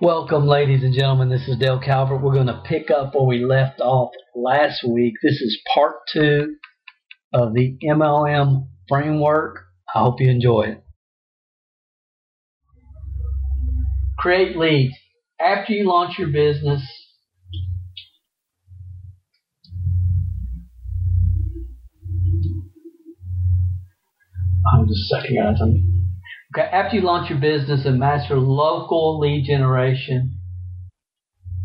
Welcome, ladies and gentlemen. This is Dale Calvert. We're going to pick up where we left off last week. This is part two of the MLM framework. I hope you enjoy it. Create leads. After you launch your business, I'm just second, guys. Okay, after you launch your business and master local lead generation,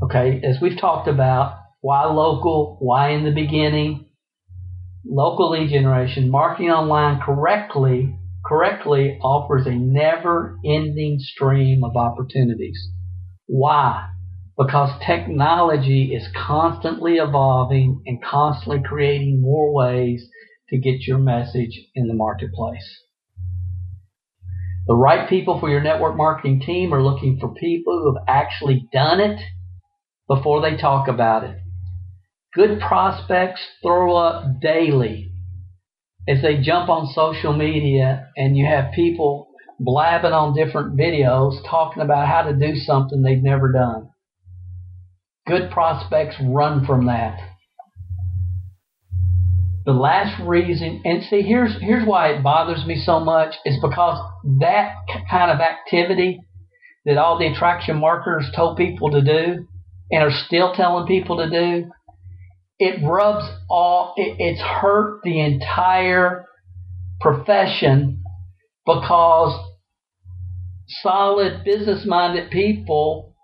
okay, as we've talked about, why local, why in the beginning, local lead generation, marketing online correctly, correctly offers a never ending stream of opportunities. Why? Because technology is constantly evolving and constantly creating more ways to get your message in the marketplace. The right people for your network marketing team are looking for people who have actually done it before they talk about it. Good prospects throw up daily as they jump on social media and you have people blabbing on different videos talking about how to do something they've never done. Good prospects run from that. The last reason, and see, here's here's why it bothers me so much is because that kind of activity that all the attraction marketers told people to do and are still telling people to do, it rubs all. It, it's hurt the entire profession because solid business-minded people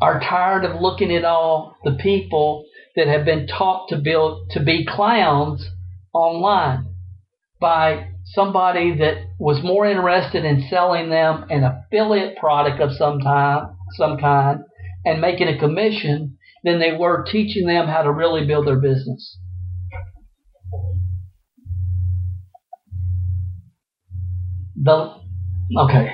are tired of looking at all the people that have been taught to build to be clowns online by somebody that was more interested in selling them an affiliate product of some time, some kind, and making a commission than they were teaching them how to really build their business. The okay.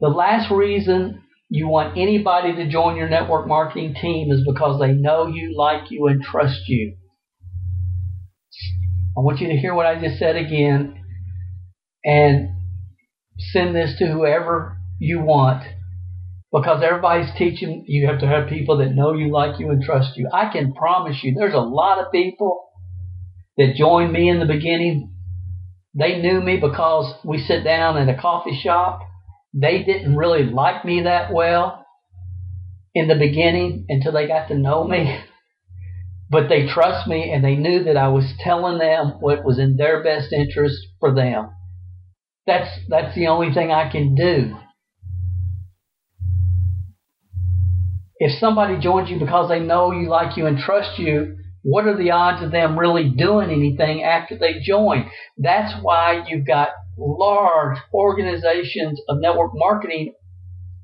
The last reason you want anybody to join your network marketing team is because they know you, like you, and trust you. I want you to hear what I just said again and send this to whoever you want because everybody's teaching you have to have people that know you, like you, and trust you. I can promise you there's a lot of people that joined me in the beginning. They knew me because we sit down in a coffee shop they didn't really like me that well in the beginning until they got to know me. But they trust me and they knew that I was telling them what was in their best interest for them. That's that's the only thing I can do. If somebody joins you because they know you, like you, and trust you, what are the odds of them really doing anything after they join? That's why you've got large organizations of network marketing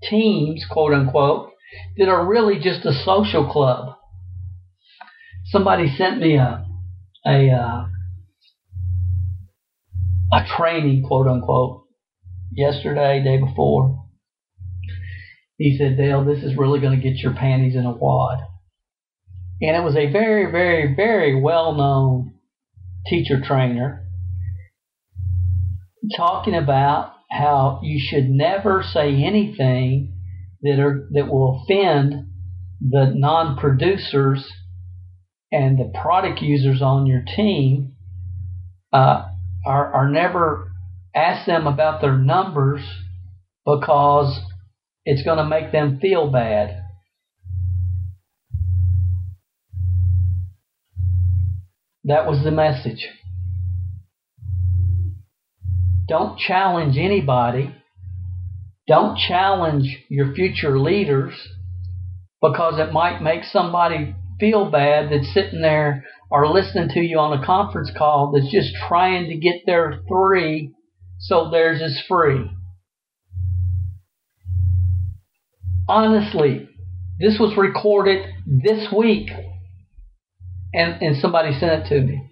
teams, quote unquote, that are really just a social club. Somebody sent me a a uh, a training, quote unquote, yesterday, day before. He said, Dale, this is really going to get your panties in a wad. And it was a very, very, very well known teacher trainer talking about how you should never say anything that are that will offend the non-producers and the product users on your team uh, are, are never ask them about their numbers because it's going to make them feel bad. That was the message. Don't challenge anybody. Don't challenge your future leaders because it might make somebody feel bad that's sitting there or listening to you on a conference call that's just trying to get their three so theirs is free. honestly, this was recorded this week, and, and somebody sent it to me.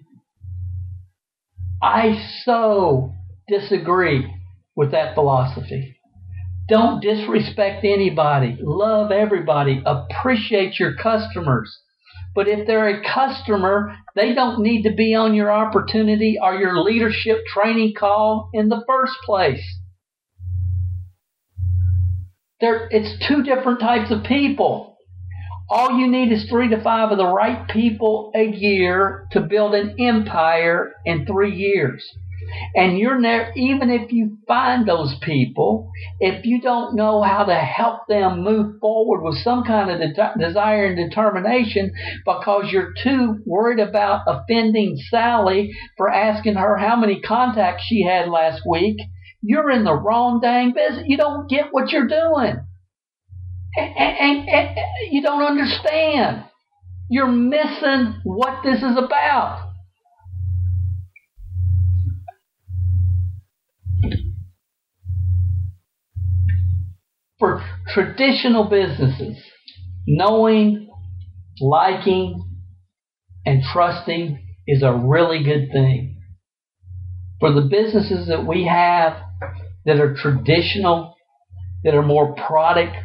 I so disagree with that philosophy. Don't disrespect anybody. Love everybody. Appreciate your customers. But if they're a customer, they don't need to be on your opportunity or your leadership training call in the first place. There, it's two different types of people. All you need is three to five of the right people a year to build an empire in three years. And you're never, even if you find those people, if you don't know how to help them move forward with some kind of de- desire and determination because you're too worried about offending Sally for asking her how many contacts she had last week, you're in the wrong dang business. You don't get what you're doing. And, and, and, you don't understand. You're missing what this is about. For traditional businesses, knowing, liking, and trusting is a really good thing. For the businesses that we have that are traditional, that are more product,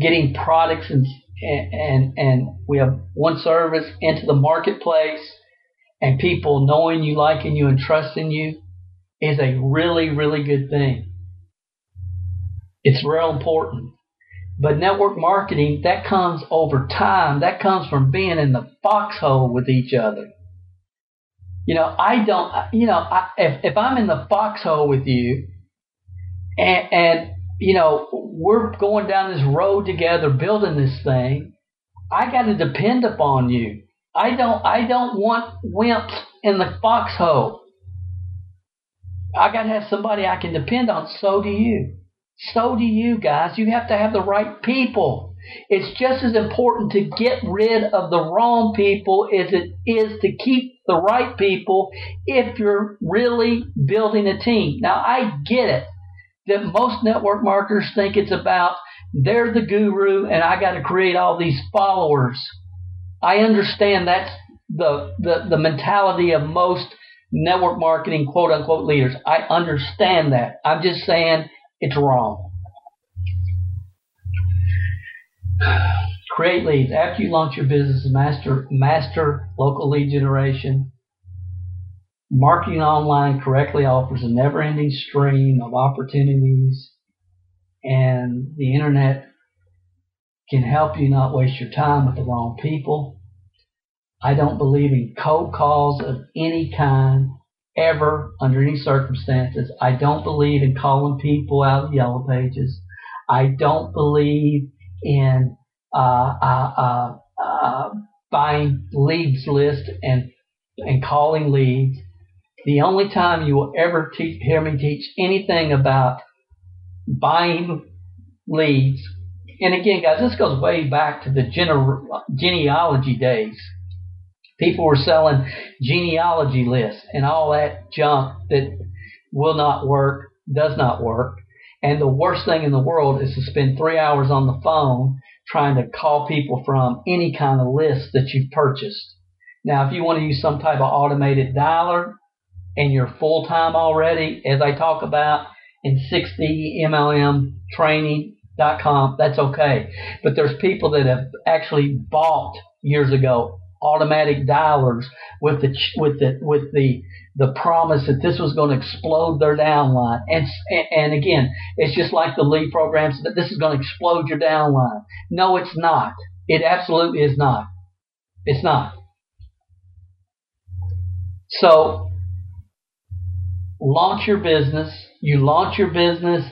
getting products and and and we have one service into the marketplace and people knowing you, liking you, and trusting you is a really, really good thing. It's real important. But network marketing, that comes over time. That comes from being in the foxhole with each other. You know, I don't, you know, I, if, if I'm in the foxhole with you and, and, you know, we're going down this road together building this thing, I got to depend upon you. I don't, I don't want wimps in the foxhole. I got to have somebody I can depend on. So do you. So do you guys. You have to have the right people. It's just as important to get rid of the wrong people as it is to keep the right people if you're really building a team. Now, I get it that most network marketers think it's about they're the guru and I got to create all these followers. I understand that's the, the, the mentality of most network marketing quote unquote leaders. I understand that. I'm just saying it's wrong. Create leads. After you launch your business, master master local lead generation. Marketing online correctly offers a never-ending stream of opportunities, and the internet can help you not waste your time with the wrong people. I don't believe in cold calls of any kind ever under any circumstances. I don't believe in calling people out of yellow pages. I don't believe in uh, uh, uh, uh, buying leads list and and calling leads. The only time you will ever hear me teach anything about buying leads, and again, guys, this goes way back to the gene- genealogy days. People were selling genealogy lists and all that junk that will not work, does not work. And the worst thing in the world is to spend three hours on the phone trying to call people from any kind of list that you've purchased. Now, if you want to use some type of automated dialer and you're full time already, as I talk about in 60MLM training.com, that's okay. But there's people that have actually bought years ago automatic dialers with the with the with the the promise that this was going to explode their downline. And and again, it's just like the lead programs that this is going to explode your downline. No, it's not. It absolutely is not. It's not. So launch your business. You launch your business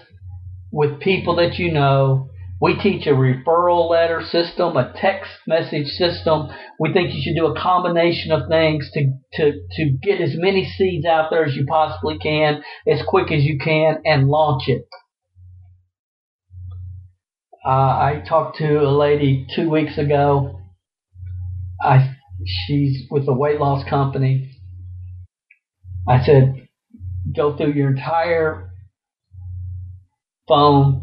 with people that you know we teach a referral letter system, a text message system. We think you should do a combination of things to, to, to get as many seeds out there as you possibly can, as quick as you can, and launch it. Uh, I talked to a lady two weeks ago. I, she's with a weight loss company. I said, go through your entire phone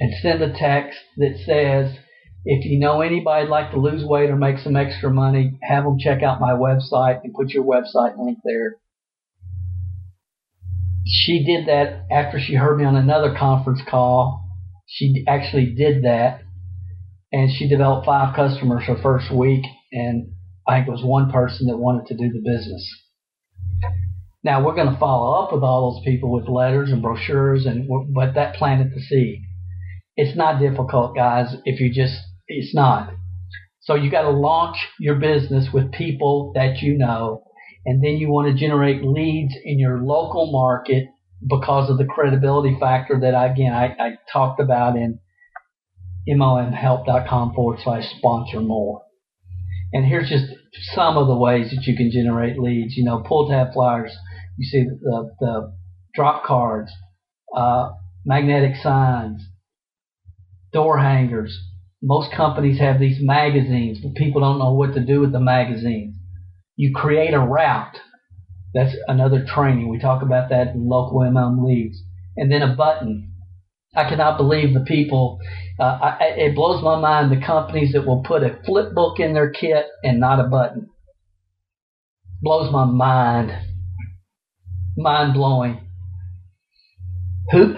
and send a text that says, if you know anybody like to lose weight or make some extra money, have them check out my website and put your website link there. She did that after she heard me on another conference call. She actually did that and she developed five customers her first week and I think it was one person that wanted to do the business. Now we're going to follow up with all those people with letters and brochures and but that planted the seed. It's not difficult, guys, if you just it's not. So you got to launch your business with people that you know, and then you want to generate leads in your local market because of the credibility factor that again I, I talked about in MLMhelp.com forward slash sponsor more. And here's just some of the ways that you can generate leads. You know, pull tab flyers. You see the, the drop cards, uh, magnetic signs, door hangers, most companies have these magazines, but people don't know what to do with the magazines. You create a route. That's another training. We talk about that in local MLM leagues. And then a button. I cannot believe the people. Uh, I, it blows my mind the companies that will put a flip book in their kit and not a button. Blows my mind. Mind blowing. Who?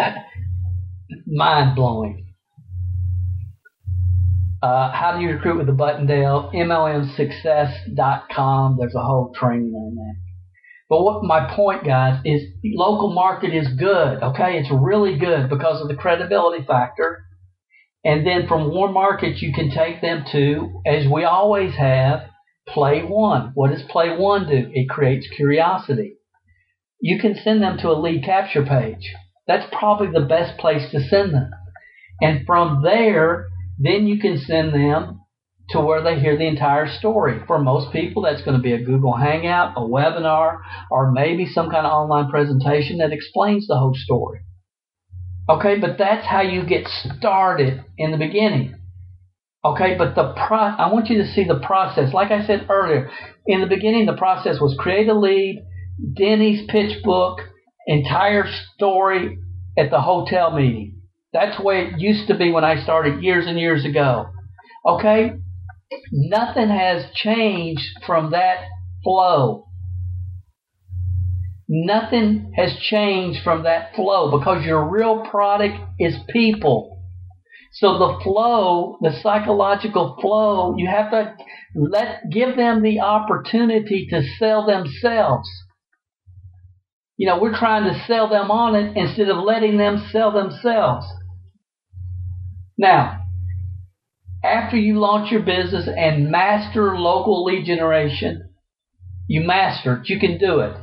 Mind blowing. Uh, how do you recruit with the Buttondale? MLMsuccess.com. There's a whole training on that. But what my point, guys, is local market is good. Okay, it's really good because of the credibility factor. And then from warm markets, you can take them to, as we always have, Play One. What does Play One do? It creates curiosity. You can send them to a lead capture page. That's probably the best place to send them. And from there, then you can send them to where they hear the entire story. For most people, that's going to be a Google Hangout, a webinar, or maybe some kind of online presentation that explains the whole story. Okay, but that's how you get started in the beginning. Okay, but the pro- I want you to see the process. Like I said earlier, in the beginning, the process was create a lead, Denny's pitch book, entire story at the hotel meeting. That's the way it used to be when I started years and years ago. Okay? Nothing has changed from that flow. Nothing has changed from that flow because your real product is people. So the flow, the psychological flow, you have to let give them the opportunity to sell themselves. You know, we're trying to sell them on it instead of letting them sell themselves. Now, after you launch your business and master local lead generation, you master it. You can do it.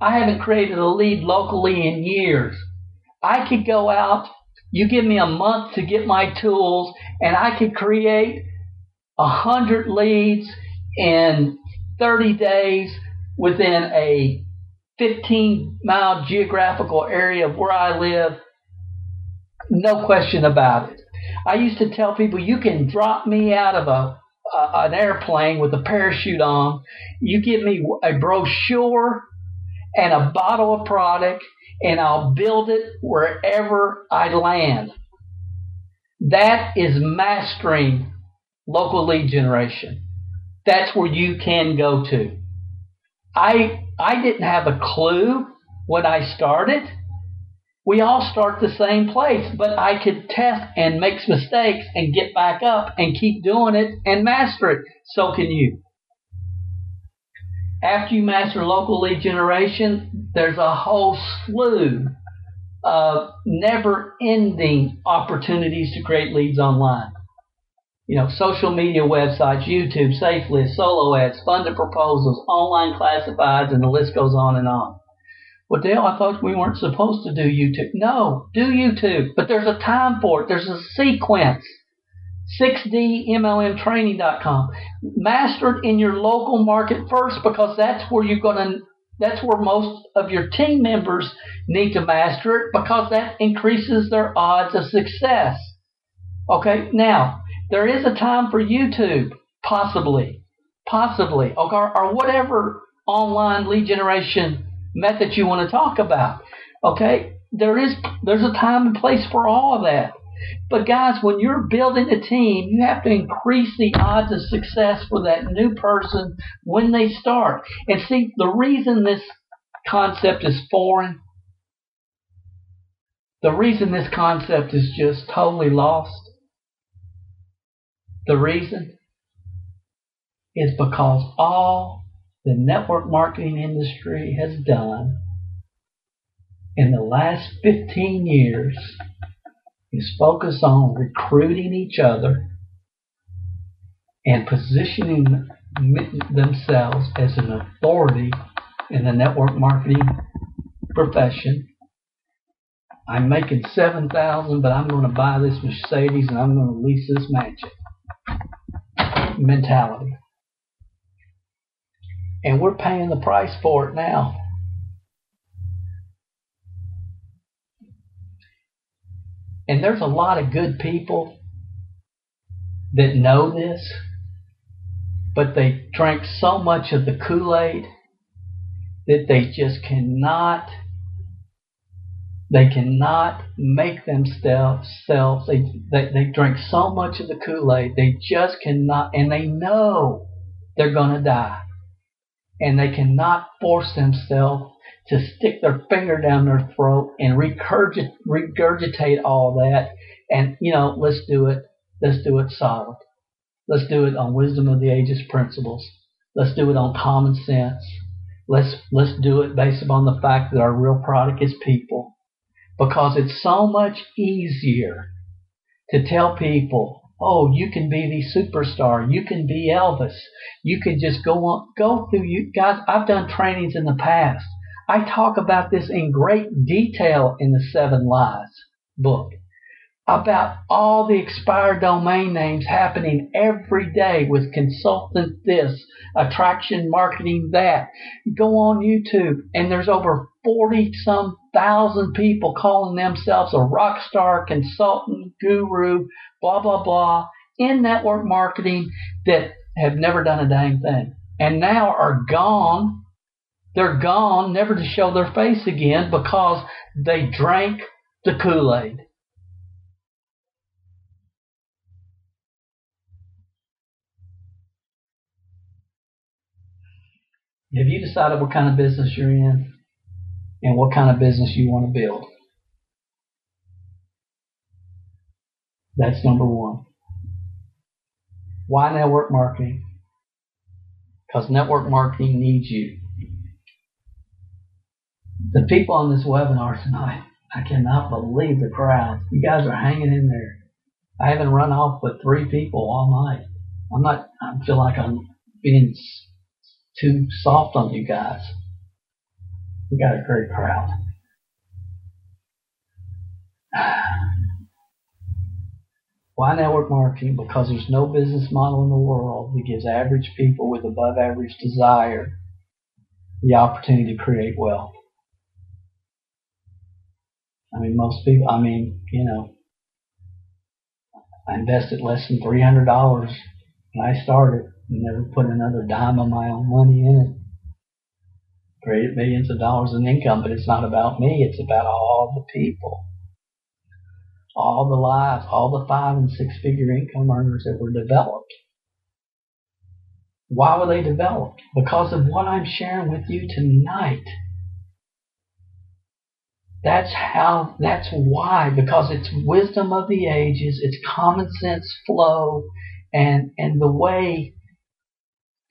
I haven't created a lead locally in years. I could go out, you give me a month to get my tools, and I could create a hundred leads in 30 days within a 15 mile geographical area of where I live. No question about it. I used to tell people you can drop me out of a, an airplane with a parachute on. You give me a brochure and a bottle of product, and I'll build it wherever I land. That is mastering local lead generation. That's where you can go to. I I didn't have a clue when I started we all start the same place, but I could test and make mistakes and get back up and keep doing it and master it. So can you. After you master local lead generation, there's a whole slew of never ending opportunities to create leads online. You know, social media websites, YouTube, SafeList, solo ads, funded proposals, online classifieds, and the list goes on and on. Well, Dale, I thought we weren't supposed to do YouTube. No, do YouTube, but there's a time for it. There's a sequence. 6dmlmtraining.com. Master it in your local market first because that's where you're going to that's where most of your team members need to master it because that increases their odds of success. Okay, now there is a time for YouTube, possibly, possibly, okay, or whatever online lead generation method you want to talk about. Okay? There is there's a time and place for all of that. But guys, when you're building a team, you have to increase the odds of success for that new person when they start. And see, the reason this concept is foreign, the reason this concept is just totally lost, the reason is because all the network marketing industry has done in the last 15 years is focus on recruiting each other and positioning themselves as an authority in the network marketing profession. I'm making seven thousand, but I'm going to buy this Mercedes and I'm going to lease this mansion. Mentality, and we're paying the price for it now. And there's a lot of good people that know this, but they drank so much of the Kool Aid that they just cannot they cannot make themselves they, they they drink so much of the Kool-Aid they just cannot and they know they're going to die and they cannot force themselves to stick their finger down their throat and regurgitate, all that. And, you know, let's do it. Let's do it solid. Let's do it on wisdom of the ages principles. Let's do it on common sense. Let's, let's do it based upon the fact that our real product is people. Because it's so much easier to tell people, oh, you can be the superstar. You can be Elvis. You can just go on, go through you guys. I've done trainings in the past I talk about this in great detail in the Seven Lies book about all the expired domain names happening every day with consultant this, attraction marketing that. go on YouTube and there's over 40 some thousand people calling themselves a rock star, consultant, guru, blah, blah, blah, in network marketing that have never done a dang thing and now are gone they're gone, never to show their face again because they drank the Kool Aid. Have you decided what kind of business you're in and what kind of business you want to build? That's number one. Why network marketing? Because network marketing needs you the people on this webinar tonight, I cannot believe the crowd. You guys are hanging in there. I haven't run off with three people all night. I'm not, I feel like I'm being too soft on you guys. We got a great crowd. Why network marketing? Because there's no business model in the world that gives average people with above average desire the opportunity to create wealth. I mean, most people, I mean, you know, I invested less than $300 when I started never put another dime of my own money in it. Created millions of dollars in income, but it's not about me. It's about all the people. All the lives, all the five and six figure income earners that were developed. Why were they developed? Because of what I'm sharing with you tonight. That's how, that's why, because it's wisdom of the ages, it's common sense flow, and, and the way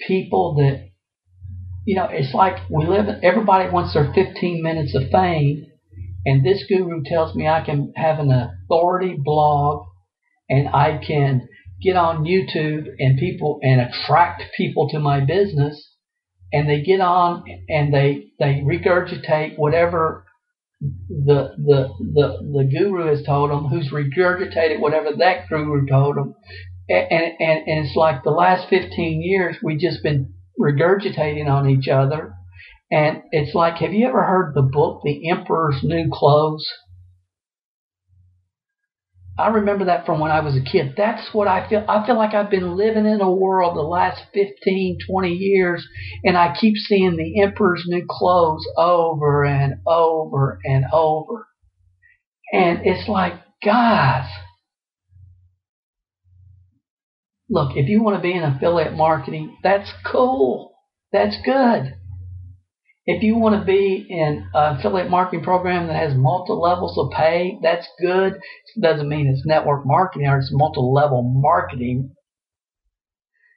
people that, you know, it's like we live, everybody wants their 15 minutes of fame, and this guru tells me I can have an authority blog, and I can get on YouTube and people, and attract people to my business, and they get on and they, they regurgitate whatever the the the the guru has told them, who's regurgitated whatever that guru told them, and and and it's like the last 15 years we've just been regurgitating on each other, and it's like, have you ever heard the book The Emperor's New Clothes? I remember that from when I was a kid. That's what I feel. I feel like I've been living in a world the last 15, 20 years, and I keep seeing the emperor's new clothes over and over and over. And it's like, guys, look, if you want to be in affiliate marketing, that's cool. That's good. If you want to be in an affiliate marketing program that has multiple levels of pay, that's good. It doesn't mean it's network marketing or it's multi-level marketing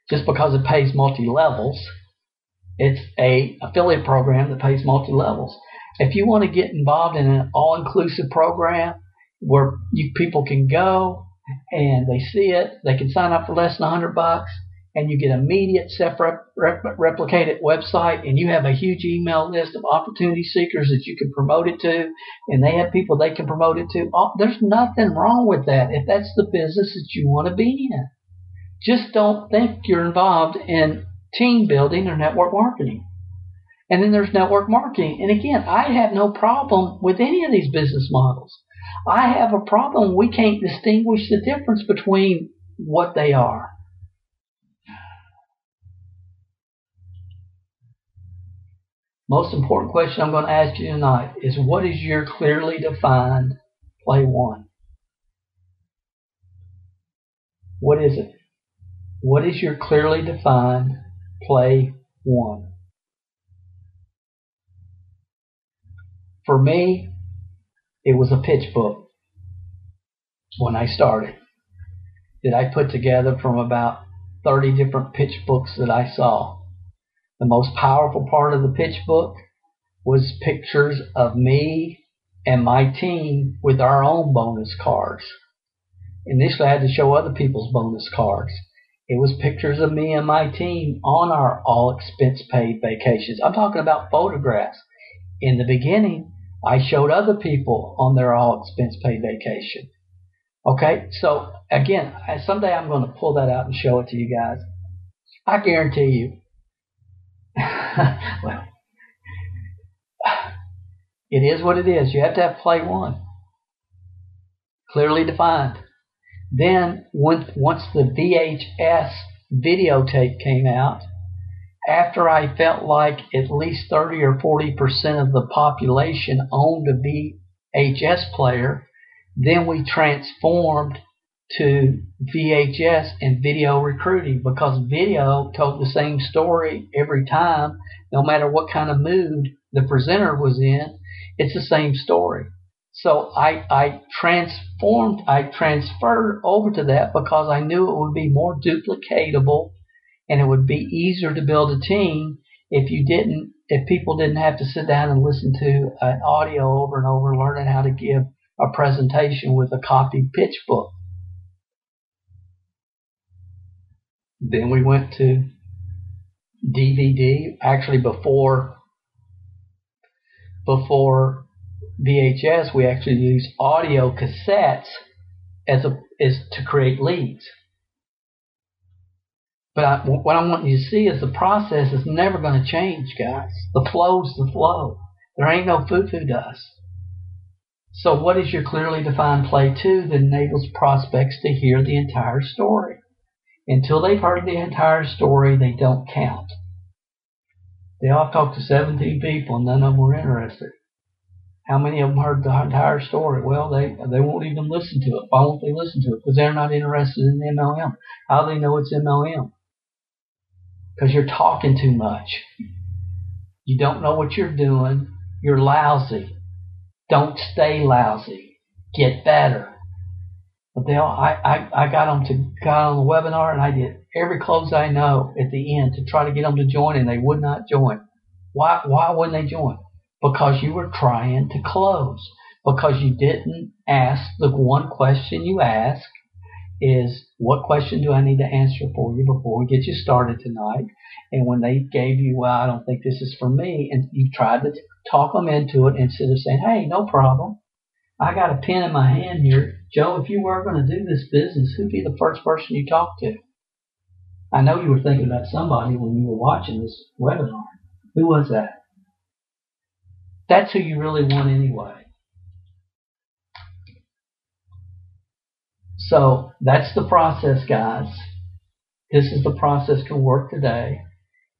just because it pays multi-levels. It's a affiliate program that pays multi-levels. If you want to get involved in an all-inclusive program where you people can go and they see it, they can sign up for less than 100 bucks and you get immediate self-replicated website and you have a huge email list of opportunity seekers that you can promote it to and they have people they can promote it to. Oh, there's nothing wrong with that if that's the business that you want to be in. Just don't think you're involved in team building or network marketing. And then there's network marketing. And again i have no problem with any of these business models. I have a problem. We can't distinguish the difference between what they are most important question I'm going to ask you tonight is what is your clearly defined play one? What is it? What is your clearly defined play one? For me, it was a pitch book when I started that I put together from about 30 different pitch books that I saw. The most powerful part of the pitch book was pictures of me and my team with our own bonus cards. Initially, I had to show other people's bonus cards. It was pictures of me and my team on our all expense paid vacations. I'm talking about photographs. In the beginning, I showed other people on their all expense paid vacation. Okay, so again, someday I'm going to pull that out and show it to you guys. I guarantee you, well, it is what it is. You have to have play one. Clearly defined. Then, once, once the VHS videotape came out, after I felt like at least 30 or 40% of the population owned a VHS player, then we transformed to VHS and video recruiting because video told the same story every time, no matter what kind of mood the presenter was in, it's the same story. So I, I transformed, I transferred over to that because I knew it would be more duplicatable and it would be easier to build a team if you didn't, if people didn't have to sit down and listen to an audio over and over, learning how to give a presentation with a copied pitch book. Then we went to DVD. Actually, before before VHS, we actually used audio cassettes as a is to create leads. But I, what I want you to see is the process is never going to change, guys. The flow's the flow. There ain't no foo-foo dust. So what is your clearly defined play two that enables prospects to hear the entire story? Until they've heard the entire story, they don't count. They all talked to 17 people and none of them were interested. How many of them heard the entire story? Well, they they won't even listen to it. Why won't they listen to it? Because they're not interested in MLM. How do they know it's MLM? Because you're talking too much. You don't know what you're doing. You're lousy. Don't stay lousy. Get better. But they all, I, I, I got them to got on the webinar and I did every close I know at the end to try to get them to join and they would not join. Why, why wouldn't they join? Because you were trying to close. Because you didn't ask the one question you ask is what question do I need to answer for you before we get you started tonight? And when they gave you, well, I don't think this is for me, and you tried to talk them into it instead of saying, hey, no problem. I got a pen in my hand here. Joe, if you were going to do this business, who'd be the first person you talk to? I know you were thinking about somebody when you were watching this webinar. Who was that? That's who you really want anyway. So that's the process, guys. This is the process can work today,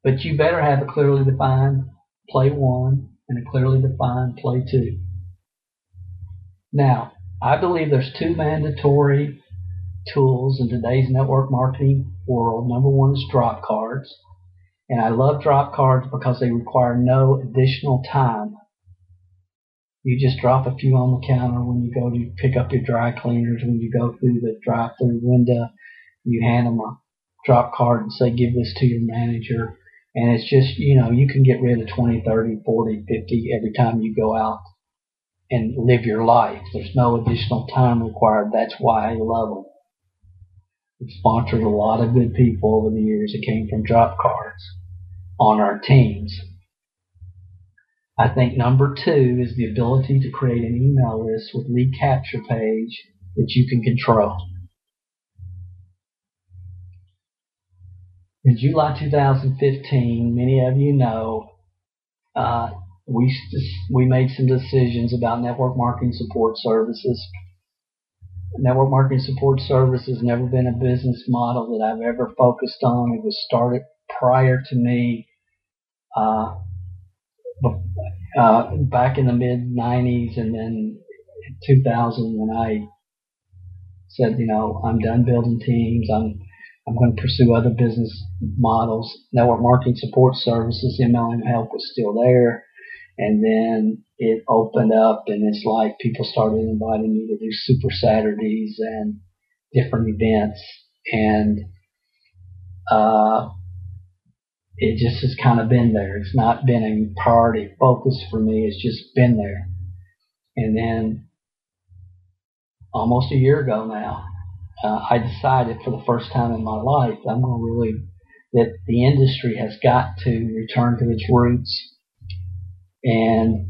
but you better have a clearly defined play one and a clearly defined play two. Now, I believe there's two mandatory tools in today's network marketing world. Number one is drop cards. And I love drop cards because they require no additional time. You just drop a few on the counter when you go to pick up your dry cleaners, when you go through the drive through window, you hand them a drop card and say, give this to your manager. And it's just, you know, you can get rid of 20, 30, 40, 50 every time you go out and live your life. There's no additional time required. That's why I love them. We've sponsored a lot of good people over the years that came from drop cards on our teams. I think number two is the ability to create an email list with lead capture page that you can control. In July 2015, many of you know, uh, we we made some decisions about network marketing support services. Network marketing support services never been a business model that I've ever focused on. It was started prior to me, uh, uh, back in the mid 90s, and then 2000 when I said, you know, I'm done building teams. I'm I'm going to pursue other business models. Network marketing support services, MLM help was still there. And then it opened up and it's like people started inviting me to do super Saturdays and different events. And, uh, it just has kind of been there. It's not been a priority focus for me. It's just been there. And then almost a year ago now, uh, I decided for the first time in my life I'm going to really that the industry has got to return to its roots, and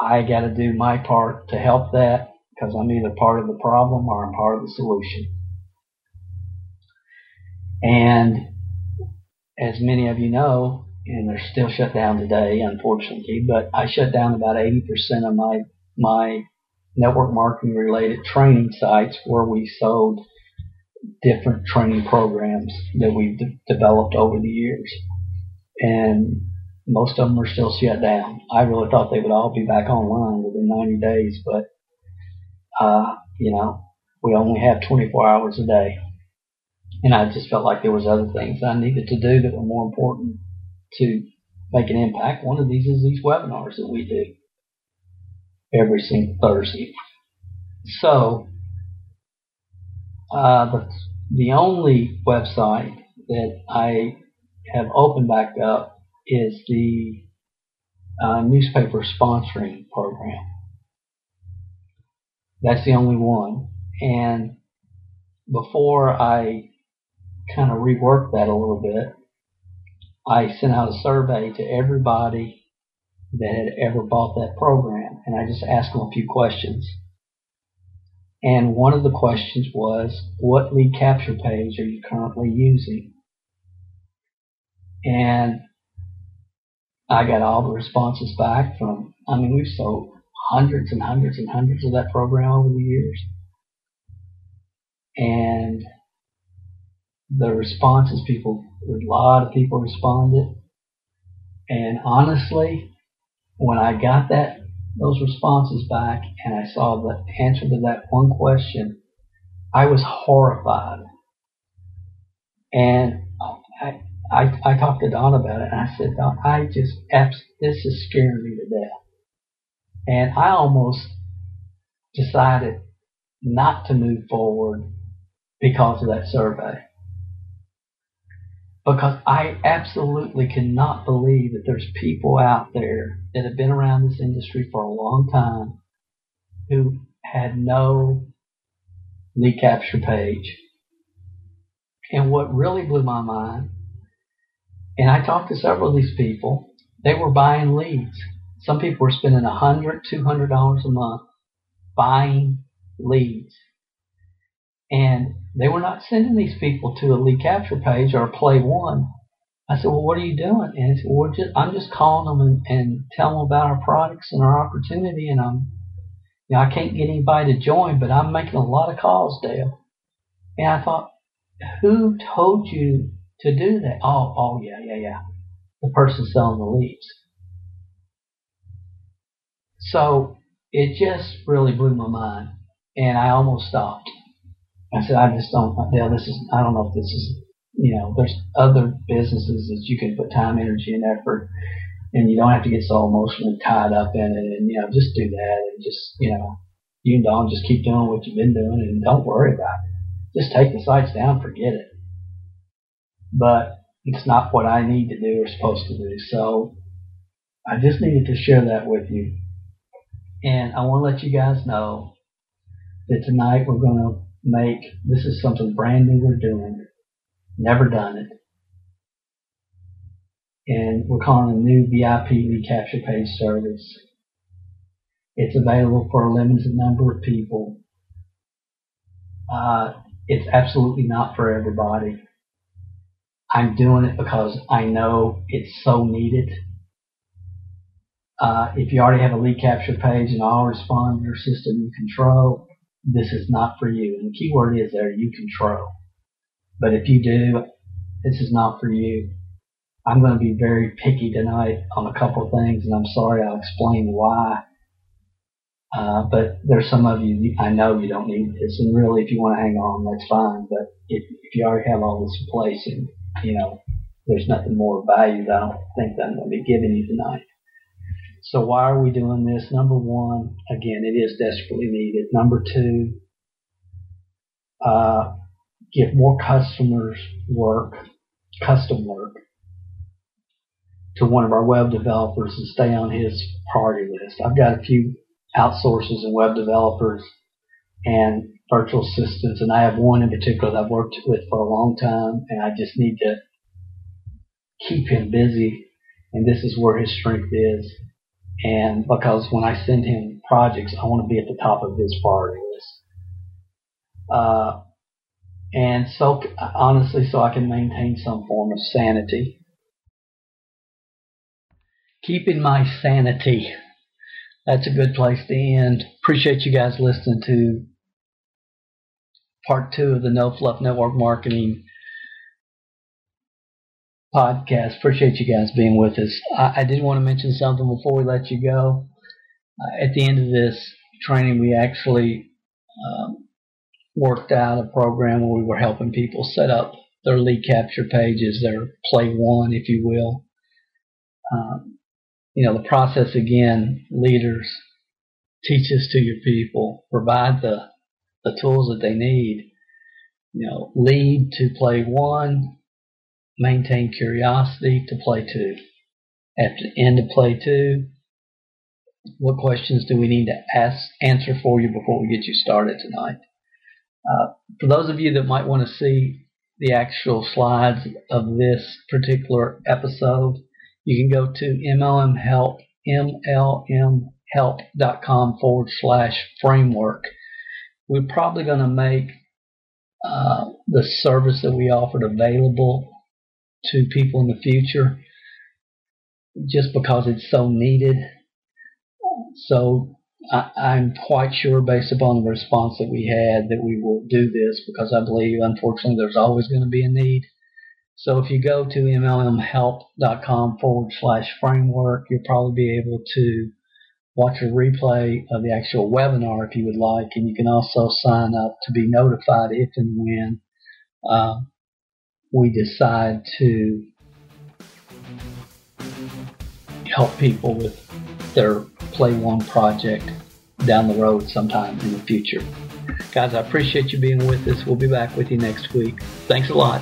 I got to do my part to help that because I'm either part of the problem or I'm part of the solution. And as many of you know, and they're still shut down today, unfortunately, but I shut down about 80% of my my network marketing related training sites where we sold different training programs that we've de- developed over the years. And most of them are still shut down. I really thought they would all be back online within 90 days, but, uh, you know, we only have 24 hours a day. And I just felt like there was other things I needed to do that were more important to make an impact. One of these is these webinars that we do every single Thursday. So uh, the, the only website that I have opened back up is the uh, newspaper sponsoring program. That's the only one. And before I kind of reworked that a little bit, I sent out a survey to everybody that had ever bought that program, and I just asked them a few questions. And one of the questions was, what lead capture page are you currently using? And I got all the responses back from, I mean, we've sold hundreds and hundreds and hundreds of that program over the years. And the responses, people, a lot of people responded. And honestly, when I got that those responses back and I saw the answer to that one question, I was horrified. And I, I, I talked to Dawn about it and I said, Dawn, I just, this is scaring me to death. And I almost decided not to move forward because of that survey because I absolutely cannot believe that there's people out there that have been around this industry for a long time who had no lead capture page. And what really blew my mind, and I talked to several of these people, they were buying leads. Some people were spending a hundred, two hundred dollars a month buying leads. And they were not sending these people to a lead capture page or play one. I said, well, what are you doing? And he said, well, just, I'm just calling them and, and telling them about our products and our opportunity. And I'm, you know, I can't get anybody to join, but I'm making a lot of calls, Dale. And I thought, who told you to do that? Oh, oh, yeah, yeah, yeah. The person selling the leaves. So it just really blew my mind, and I almost stopped. I said, I just don't, yeah, this is, I don't know if this is, you know, there's other businesses that you can put time, energy, and effort, and you don't have to get so emotionally tied up in it, and, you know, just do that, and just, you know, you and Dawn just keep doing what you've been doing, and don't worry about it. Just take the sites down, forget it. But it's not what I need to do or supposed to do, so I just needed to share that with you. And I want to let you guys know that tonight we're going to make this is something brand new we're doing. Never done it. And we're calling a new VIP recapture page service. It's available for a limited number of people. Uh, it's absolutely not for everybody. I'm doing it because I know it's so needed. Uh, if you already have a lead capture page and autoresponder system you control, this is not for you. And the key word is there, you control. But if you do, this is not for you. I'm going to be very picky tonight on a couple of things, and I'm sorry. I'll explain why. Uh, but there's some of you I know you don't need this, and really, if you want to hang on, that's fine. But if, if you already have all this in place, and you know, there's nothing more valued, I don't think that I'm going to be giving you tonight. So why are we doing this? Number one, again, it is desperately needed. Number two, uh, give more customers work, custom work, to one of our web developers and stay on his priority list. I've got a few outsources and web developers and virtual assistants, and I have one in particular that I've worked with for a long time, and I just need to keep him busy, and this is where his strength is. And because when I send him projects, I want to be at the top of his priority list. Uh, and so, honestly, so I can maintain some form of sanity. Keeping my sanity. That's a good place to end. Appreciate you guys listening to part two of the No Fluff Network Marketing podcast. Appreciate you guys being with us. I, I did want to mention something before we let you go. Uh, at the end of this training, we actually um, worked out a program where we were helping people set up their lead capture pages, their play one, if you will. Um, you know, the process again, leaders, teach this to your people, provide the, the tools that they need. You know, lead to play one, maintain curiosity to play two. At the end of play two, what questions do we need to ask, answer for you before we get you started tonight? Uh, for those of you that might want to see the actual slides of this particular episode, you can go to mlmhelp, mlmhelp.com forward slash framework. We're probably going to make uh, the service that we offered available to people in the future just because it's so needed. So I, I'm quite sure, based upon the response that we had, that we will do this because I believe, unfortunately, there's always going to be a need. So if you go to mlmhelp.com forward slash framework, you'll probably be able to watch a replay of the actual webinar if you would like, and you can also sign up to be notified if and when uh, we decide to help people with their Play One project down the road sometime in the future. Guys, I appreciate you being with us. We'll be back with you next week. Thanks a lot.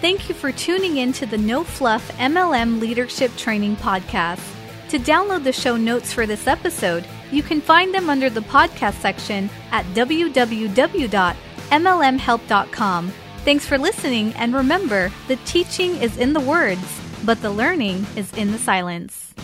Thank you for tuning in to the No Fluff MLM Leadership Training Podcast. To download the show notes for this episode, you can find them under the podcast section at www.mlmhelp.com. Thanks for listening, and remember the teaching is in the words, but the learning is in the silence.